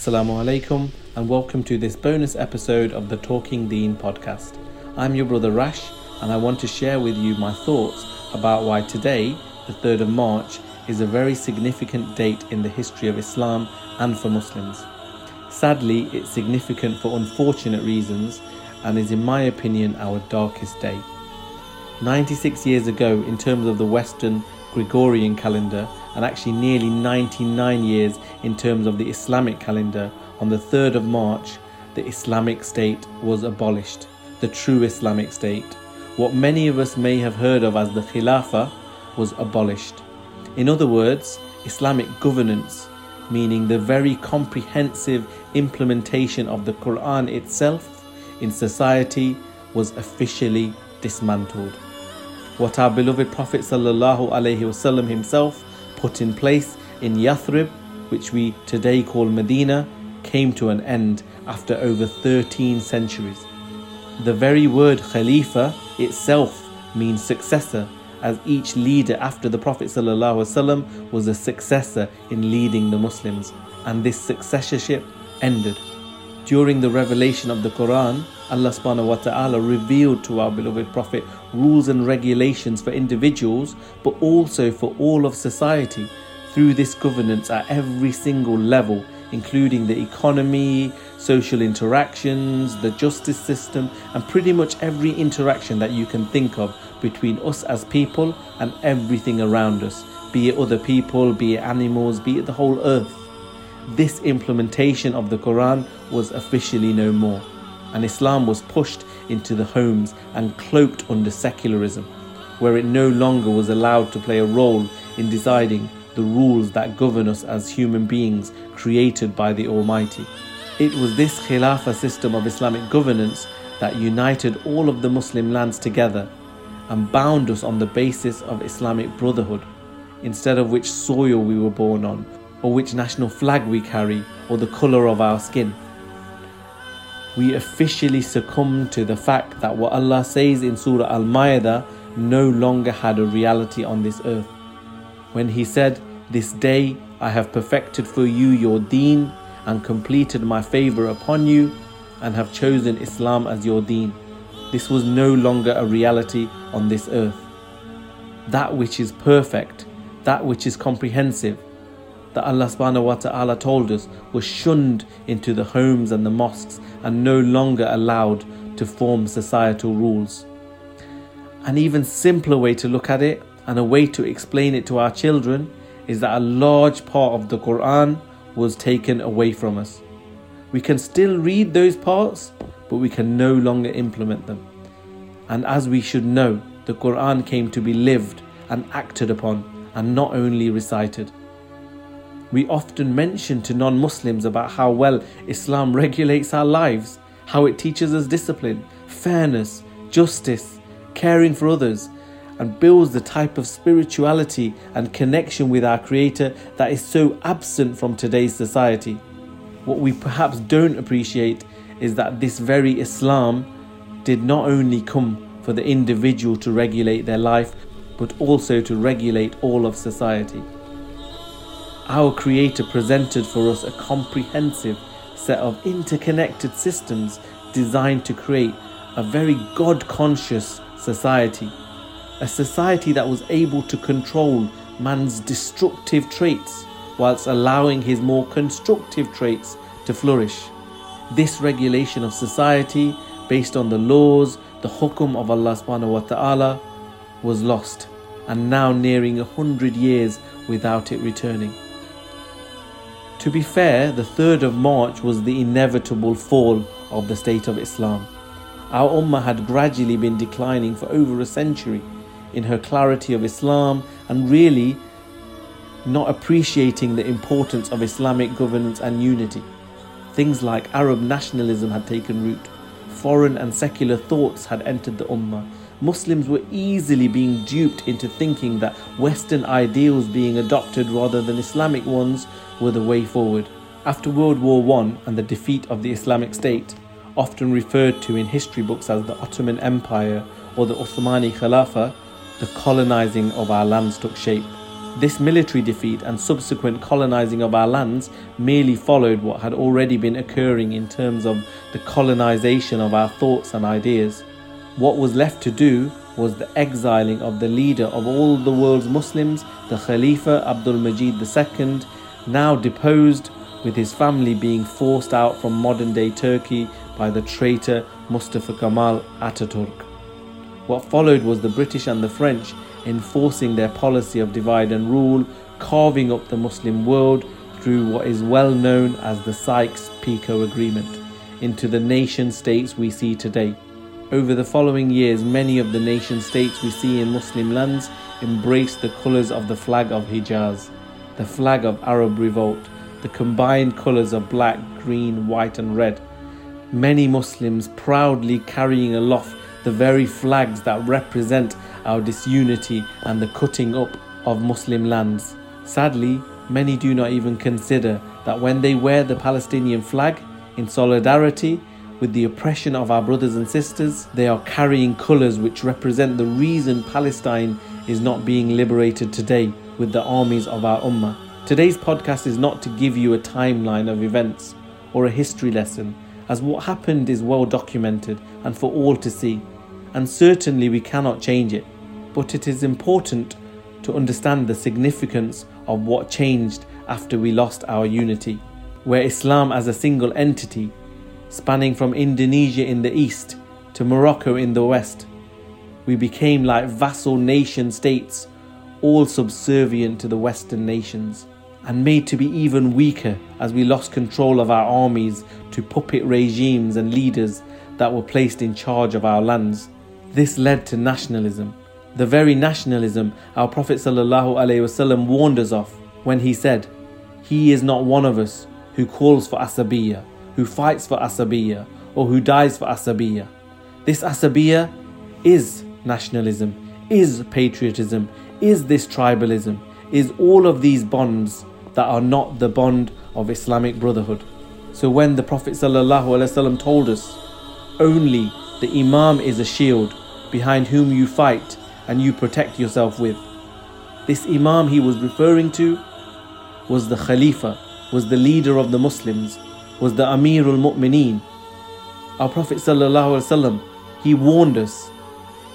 Assalamu alaikum and welcome to this bonus episode of the Talking Deen podcast. I'm your brother Rash and I want to share with you my thoughts about why today, the 3rd of March, is a very significant date in the history of Islam and for Muslims. Sadly, it's significant for unfortunate reasons and is, in my opinion, our darkest day. 96 years ago, in terms of the Western Gregorian calendar, and actually nearly 99 years in terms of the Islamic calendar, on the 3rd of March, the Islamic State was abolished, the true Islamic State. What many of us may have heard of as the Khilafah was abolished. In other words, Islamic governance, meaning the very comprehensive implementation of the Quran itself in society, was officially dismantled. What our beloved Prophet ﷺ himself put in place in Yathrib, which we today call Medina, came to an end after over 13 centuries. The very word Khalifa itself means successor, as each leader after the Prophet ﷺ was a successor in leading the Muslims, and this successorship ended. During the revelation of the Quran, Allah subhanahu wa ta'ala revealed to our beloved Prophet rules and regulations for individuals, but also for all of society through this governance at every single level, including the economy, social interactions, the justice system, and pretty much every interaction that you can think of between us as people and everything around us, be it other people, be it animals, be it the whole earth. This implementation of the Quran was officially no more and Islam was pushed into the homes and cloaked under secularism, where it no longer was allowed to play a role in deciding the rules that govern us as human beings created by the Almighty. It was this Khilafah system of Islamic governance that united all of the Muslim lands together and bound us on the basis of Islamic brotherhood, instead of which soil we were born on, or which national flag we carry, or the colour of our skin we officially succumbed to the fact that what Allah says in Surah Al Ma'idah no longer had a reality on this earth. When He said, This day I have perfected for you your deen and completed my favor upon you and have chosen Islam as your deen. This was no longer a reality on this earth. That which is perfect, that which is comprehensive, that Allah subhanahu wa ta'ala told us was shunned into the homes and the mosques and no longer allowed to form societal rules. An even simpler way to look at it and a way to explain it to our children is that a large part of the Quran was taken away from us. We can still read those parts, but we can no longer implement them. And as we should know, the Quran came to be lived and acted upon and not only recited. We often mention to non Muslims about how well Islam regulates our lives, how it teaches us discipline, fairness, justice, caring for others, and builds the type of spirituality and connection with our Creator that is so absent from today's society. What we perhaps don't appreciate is that this very Islam did not only come for the individual to regulate their life, but also to regulate all of society our Creator presented for us a comprehensive set of interconnected systems designed to create a very God conscious society. A society that was able to control man's destructive traits whilst allowing his more constructive traits to flourish. This regulation of society, based on the laws, the hukum of Allah subhanahu wa ta'ala, was lost and now nearing a hundred years without it returning. To be fair, the 3rd of March was the inevitable fall of the State of Islam. Our Ummah had gradually been declining for over a century in her clarity of Islam and really not appreciating the importance of Islamic governance and unity. Things like Arab nationalism had taken root, foreign and secular thoughts had entered the Ummah, Muslims were easily being duped into thinking that Western ideals being adopted rather than Islamic ones were the way forward. After World War I and the defeat of the Islamic State, often referred to in history books as the Ottoman Empire or the Uthmani Khilafah, the colonizing of our lands took shape. This military defeat and subsequent colonizing of our lands merely followed what had already been occurring in terms of the colonization of our thoughts and ideas. What was left to do was the exiling of the leader of all the world's Muslims, the Khalifa Abdul Majid II, now deposed, with his family being forced out from modern day Turkey by the traitor Mustafa Kemal Ataturk. What followed was the British and the French enforcing their policy of divide and rule, carving up the Muslim world through what is well known as the Sykes-Picot Agreement into the nation states we see today. Over the following years, many of the nation states we see in Muslim lands embraced the colours of the flag of Hijaz, the flag of Arab revolt, the combined colours of black, green, white, and red. Many Muslims proudly carrying aloft the very flags that represent our disunity and the cutting up of Muslim lands. Sadly, many do not even consider that when they wear the Palestinian flag in solidarity with the oppression of our brothers and sisters, they are carrying colours which represent the reason Palestine is not being liberated today with the armies of our Ummah. Today's podcast is not to give you a timeline of events or a history lesson, as what happened is well documented and for all to see and certainly we cannot change it. But it is important to understand the significance of what changed after we lost our unity, where Islam as a single entity, spanning from Indonesia in the east to Morocco in the west, we became like vassal nation states, all subservient to the Western nations, and made to be even weaker as we lost control of our armies to puppet regimes and leaders that were placed in charge of our lands. This led to nationalism, the very nationalism our Prophet ﷺ warned us of when he said, He is not one of us who calls for asabiya, who fights for asabiya, or who dies for asabiya. This asabiya is nationalism, is patriotism, is this tribalism, is all of these bonds that are not the bond of Islamic brotherhood. So when the Prophet ﷺ told us, only the Imam is a shield behind whom you fight and you protect yourself with. This Imam he was referring to was the Khalifa, was the leader of the Muslims, was the Amirul Mu'mineen. Our Prophet ﷺ, he warned us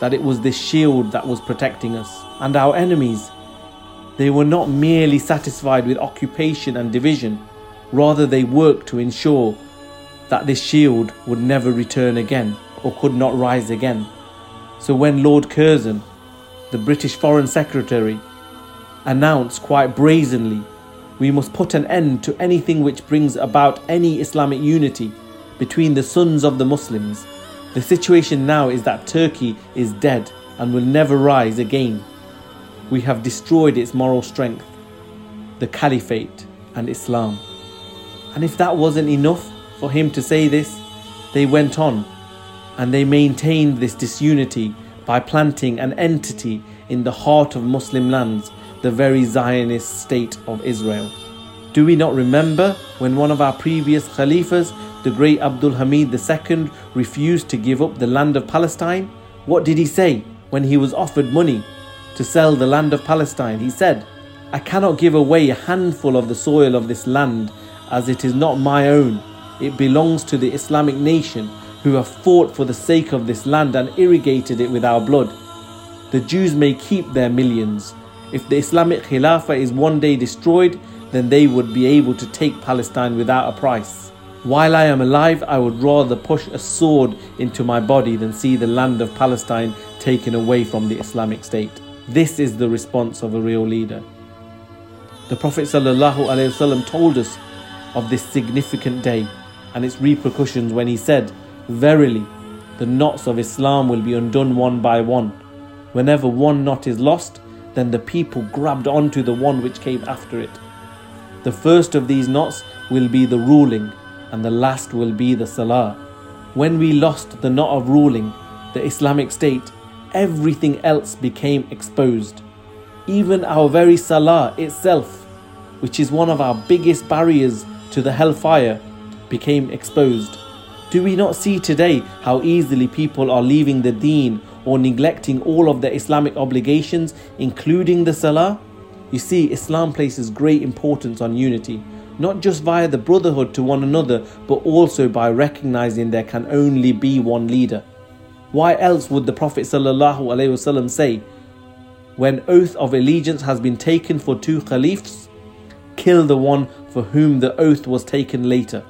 that it was this shield that was protecting us. And our enemies, they were not merely satisfied with occupation and division, rather, they worked to ensure that this shield would never return again or could not rise again. So when Lord Curzon, the British Foreign Secretary, announced quite brazenly, we must put an end to anything which brings about any Islamic unity between the sons of the Muslims. The situation now is that Turkey is dead and will never rise again. We have destroyed its moral strength, the Caliphate and Islam. And if that wasn't enough for him to say this, they went on and they maintained this disunity by planting an entity in the heart of Muslim lands, the very Zionist state of Israel. Do we not remember when one of our previous Khalifas, the great Abdul Hamid II, refused to give up the land of Palestine? What did he say when he was offered money to sell the land of Palestine? He said, I cannot give away a handful of the soil of this land as it is not my own. It belongs to the Islamic nation who have fought for the sake of this land and irrigated it with our blood. The Jews may keep their millions. If the Islamic Khilafah is one day destroyed, then they would be able to take Palestine without a price. While I am alive, I would rather push a sword into my body than see the land of Palestine taken away from the Islamic State. This is the response of a real leader. The Prophet ﷺ told us of this significant day and its repercussions when he said, Verily, the knots of Islam will be undone one by one. Whenever one knot is lost, then the people grabbed onto the one which came after it. The first of these knots will be the ruling, and the last will be the salah. When we lost the knot of ruling, the Islamic State, everything else became exposed. Even our very salah itself, which is one of our biggest barriers to the hellfire, became exposed. Do we not see today how easily people are leaving the deen or neglecting all of their Islamic obligations, including the salah? You see, Islam places great importance on unity, not just via the brotherhood to one another, but also by recognizing there can only be one leader. Why else would the Prophet ﷺ say, When oath of allegiance has been taken for two caliphs, kill the one for whom the oath was taken later?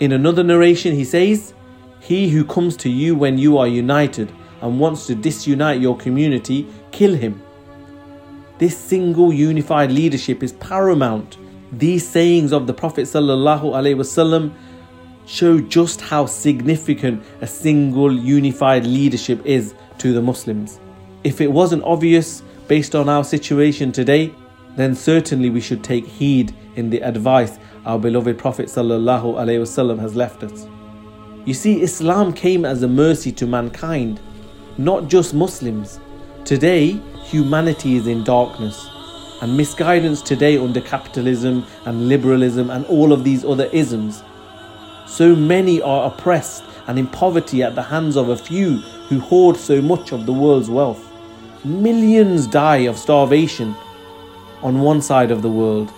In another narration, he says, He who comes to you when you are united and wants to disunite your community, kill him. This single unified leadership is paramount. These sayings of the Prophet ﷺ show just how significant a single unified leadership is to the Muslims. If it wasn't obvious based on our situation today, then certainly we should take heed in the advice our beloved Prophet ﷺ has left us. You see, Islam came as a mercy to mankind, not just Muslims. Today, humanity is in darkness. And misguidance today under capitalism and liberalism and all of these other isms. So many are oppressed and in poverty at the hands of a few who hoard so much of the world's wealth. Millions die of starvation on one side of the world,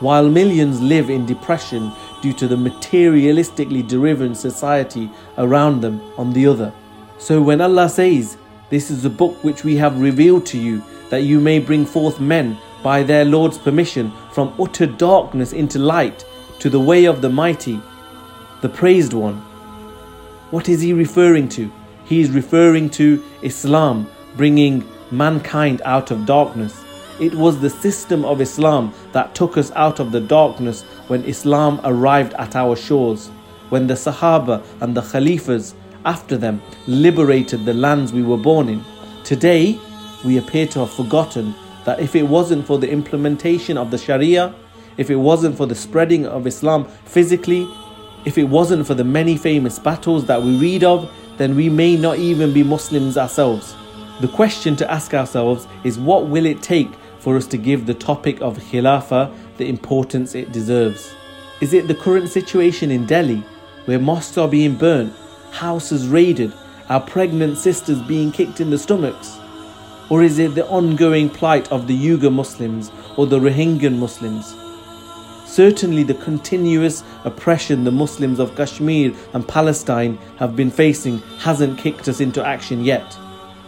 while millions live in depression due to the materialistically driven society around them on the other. So when Allah says, this is the book which we have revealed to you, that you may bring forth men by their Lord's permission from utter darkness into light to the way of the mighty, the praised one. What is he referring to? He is referring to Islam bringing mankind out of darkness. It was the system of Islam that took us out of the darkness when Islam arrived at our shores, when the Sahaba and the Khalifas after them liberated the lands we were born in. Today, we appear to have forgotten that if it wasn't for the implementation of the Sharia, if it wasn't for the spreading of Islam physically, if it wasn't for the many famous battles that we read of, then we may not even be Muslims ourselves. The question to ask ourselves is what will it take for us to give the topic of Khilafah the importance it deserves? Is it the current situation in Delhi, where mosques are being burnt houses raided, our pregnant sisters being kicked in the stomachs? Or is it the ongoing plight of the Uyghur Muslims or the Rohingya Muslims? Certainly, the continuous oppression the Muslims of Kashmir and Palestine have been facing hasn't kicked us into action yet.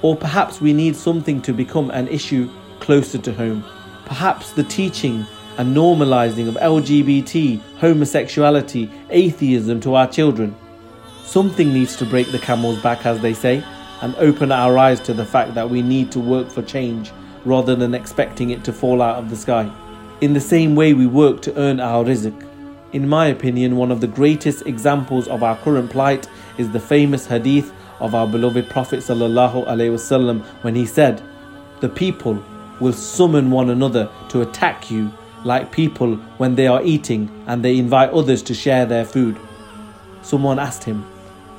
Or perhaps we need something to become an issue closer to home. Perhaps the teaching and normalizing of LGBT, homosexuality, atheism to our children Something needs to break the camel's back, as they say, and open our eyes to the fact that we need to work for change rather than expecting it to fall out of the sky. In the same way we work to earn our rizq. In my opinion, one of the greatest examples of our current plight is the famous hadith of our beloved Prophet ﷺ when he said, The people will summon one another to attack you like people when they are eating and they invite others to share their food. Someone asked him,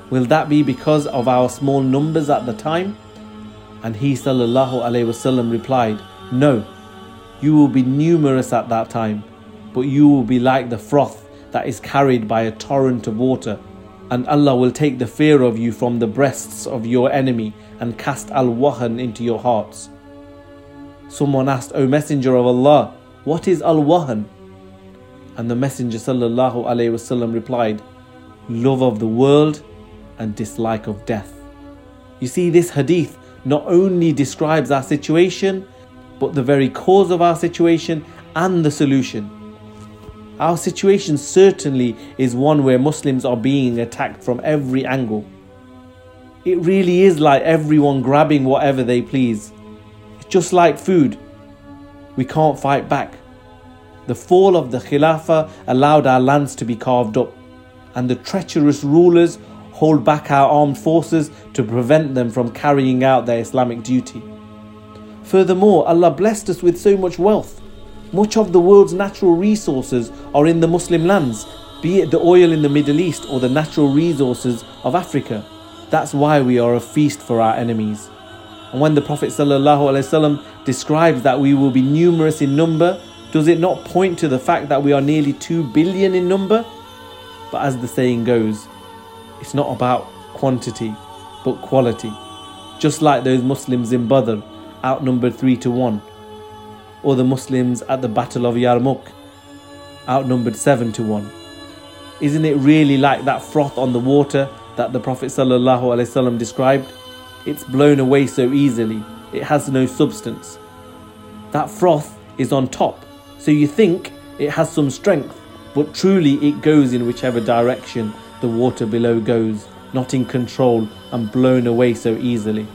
Will that be because of our small numbers at the time? And he wasallam replied, No, you will be numerous at that time, but you will be like the froth that is carried by a torrent of water. And Allah will take the fear of you from the breasts of your enemy and cast al wahan into your hearts. Someone asked, O Messenger of Allah, what is al wahan? And the Messenger wasallam replied, Love of the world and dislike of death. You see, this hadith not only describes our situation, but the very cause of our situation and the solution. Our situation certainly is one where Muslims are being attacked from every angle. It really is like everyone grabbing whatever they please. It's just like food. We can't fight back. The fall of the Khilafah allowed our lands to be carved up, and the treacherous rulers hold back our armed forces to prevent them from carrying out their Islamic duty. Furthermore, Allah blessed us with so much wealth. Much of the world's natural resources are in the Muslim lands, be it the oil in the Middle East or the natural resources of Africa. That's why we are a feast for our enemies. And when the Prophet ﷺ describes that we will be numerous in number, does it not point to the fact that we are nearly 2 billion in number? But as the saying goes, it's not about quantity, but quality. Just like those Muslims in Badr, outnumbered 3 to 1. or the Muslims at the Battle of Yarmouk, outnumbered 7 to 1. Isn't it really like that froth on the water that the Prophet ﷺ described? It's blown away so easily, it has no substance. That froth is on top, so you think it has some strength, but truly it goes in whichever direction the water below goes, not in control and blown away so easily.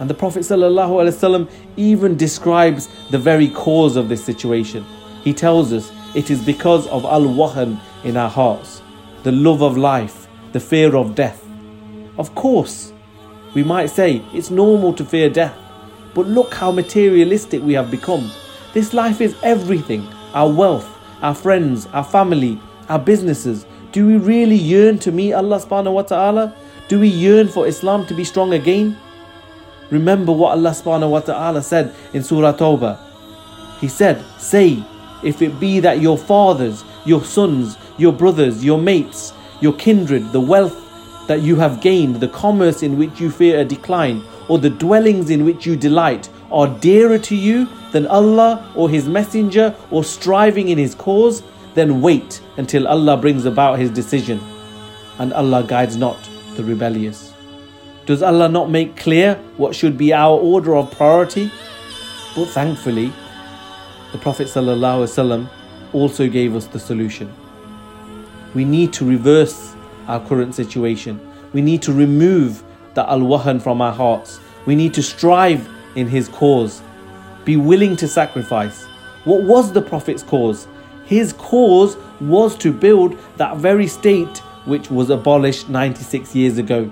And the Prophet ﷺ even describes the very cause of this situation. He tells us it is because of al wahan in our hearts, the love of life, the fear of death. Of course, we might say it's normal to fear death, but look how materialistic we have become. This life is everything our wealth, our friends, our family, our businesses. Do we really yearn to meet Allah subhanahu wa ta'ala? Do we yearn for Islam to be strong again? Remember what Allah subhanahu wa ta'ala said in Surah Tawbah. He said, Say, if it be that your fathers, your sons, your brothers, your mates, your kindred, the wealth that you have gained, the commerce in which you fear a decline, or the dwellings in which you delight, are dearer to you than Allah or His Messenger or striving in His cause, then wait until Allah brings about His decision. And Allah guides not the rebellious. Does Allah not make clear what should be our order of priority? But thankfully, the Prophet ﷺ also gave us the solution. We need to reverse our current situation. We need to remove the al wahan from our hearts. We need to strive in his cause. Be willing to sacrifice. What was the Prophet's cause? His cause was to build that very state which was abolished 96 years ago.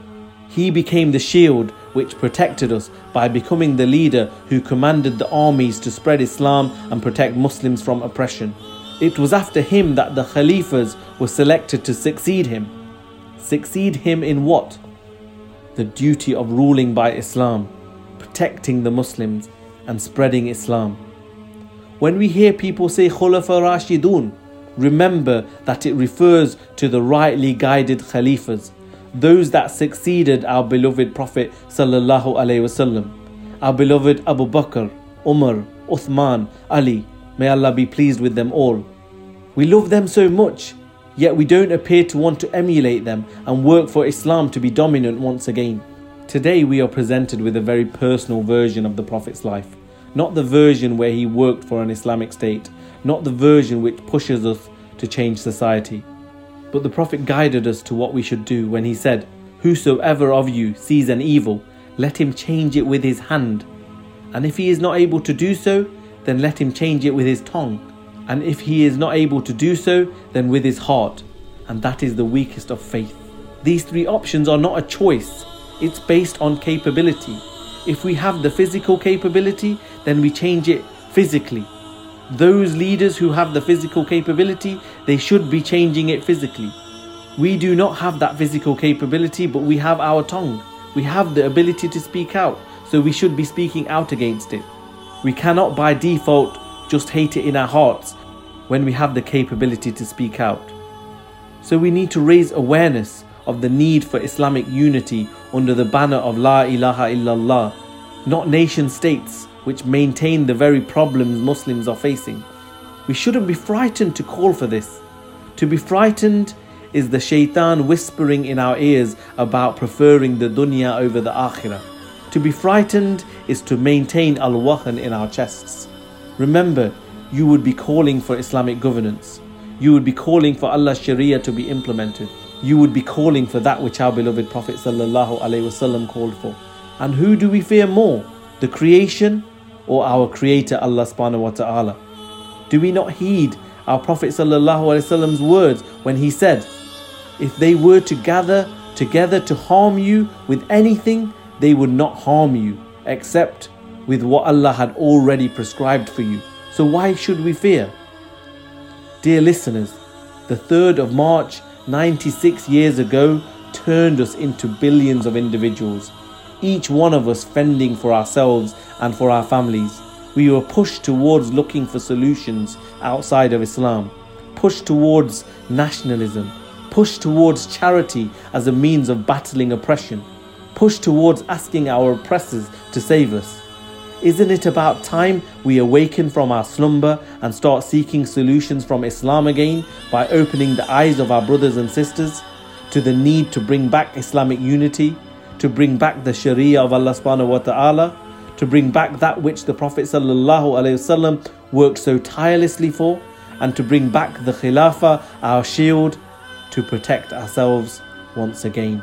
He became the shield which protected us by becoming the leader who commanded the armies to spread Islam and protect Muslims from oppression. It was after him that the Khalifas were selected to succeed him. Succeed him in what? The duty of ruling by Islam, protecting the Muslims and spreading Islam. When we hear people say Khulafa Rashidun, remember that it refers to the rightly guided Khalifas those that succeeded our beloved Prophet sallallahu alaihi wasallam, our beloved Abu Bakr, Umar, Uthman, Ali. May Allah be pleased with them all. We love them so much, yet we don't appear to want to emulate them and work for Islam to be dominant once again. Today we are presented with a very personal version of the Prophet's life, not the version where he worked for an Islamic state, not the version which pushes us to change society. But the Prophet guided us to what we should do when he said, Whosoever of you sees an evil, let him change it with his hand. And if he is not able to do so, then let him change it with his tongue. And if he is not able to do so, then with his heart. And that is the weakest of faith. These three options are not a choice, it's based on capability. If we have the physical capability, then we change it physically those leaders who have the physical capability, they should be changing it physically. We do not have that physical capability, but we have our tongue. We have the ability to speak out, so we should be speaking out against it. We cannot by default just hate it in our hearts when we have the capability to speak out. So we need to raise awareness of the need for Islamic unity under the banner of La ilaha illallah, not nation states, which maintain the very problems Muslims are facing. We shouldn't be frightened to call for this. To be frightened is the shaitan whispering in our ears about preferring the dunya over the akhirah. To be frightened is to maintain al wahan in our chests. Remember, you would be calling for Islamic governance. You would be calling for Allah's Sharia to be implemented. You would be calling for that which our beloved Prophet ﷺ called for. And who do we fear more? The creation or our Creator Allah subhanahu wa ta'ala? Do we not heed our Prophet Wasallam's words when he said, If they were to gather together to harm you with anything, they would not harm you except with what Allah had already prescribed for you. So why should we fear? Dear listeners, the 3rd of March 96 years ago turned us into billions of individuals each one of us fending for ourselves and for our families. We were pushed towards looking for solutions outside of Islam, pushed towards nationalism, pushed towards charity as a means of battling oppression, pushed towards asking our oppressors to save us. Isn't it about time we awaken from our slumber and start seeking solutions from Islam again by opening the eyes of our brothers and sisters to the need to bring back Islamic unity, to bring back the Sharia of Allah subhanahu wa ta'ala, to bring back that which the Prophet sallallahu alaihi wasallam worked so tirelessly for, and to bring back the Khilafah, our shield, to protect ourselves once again.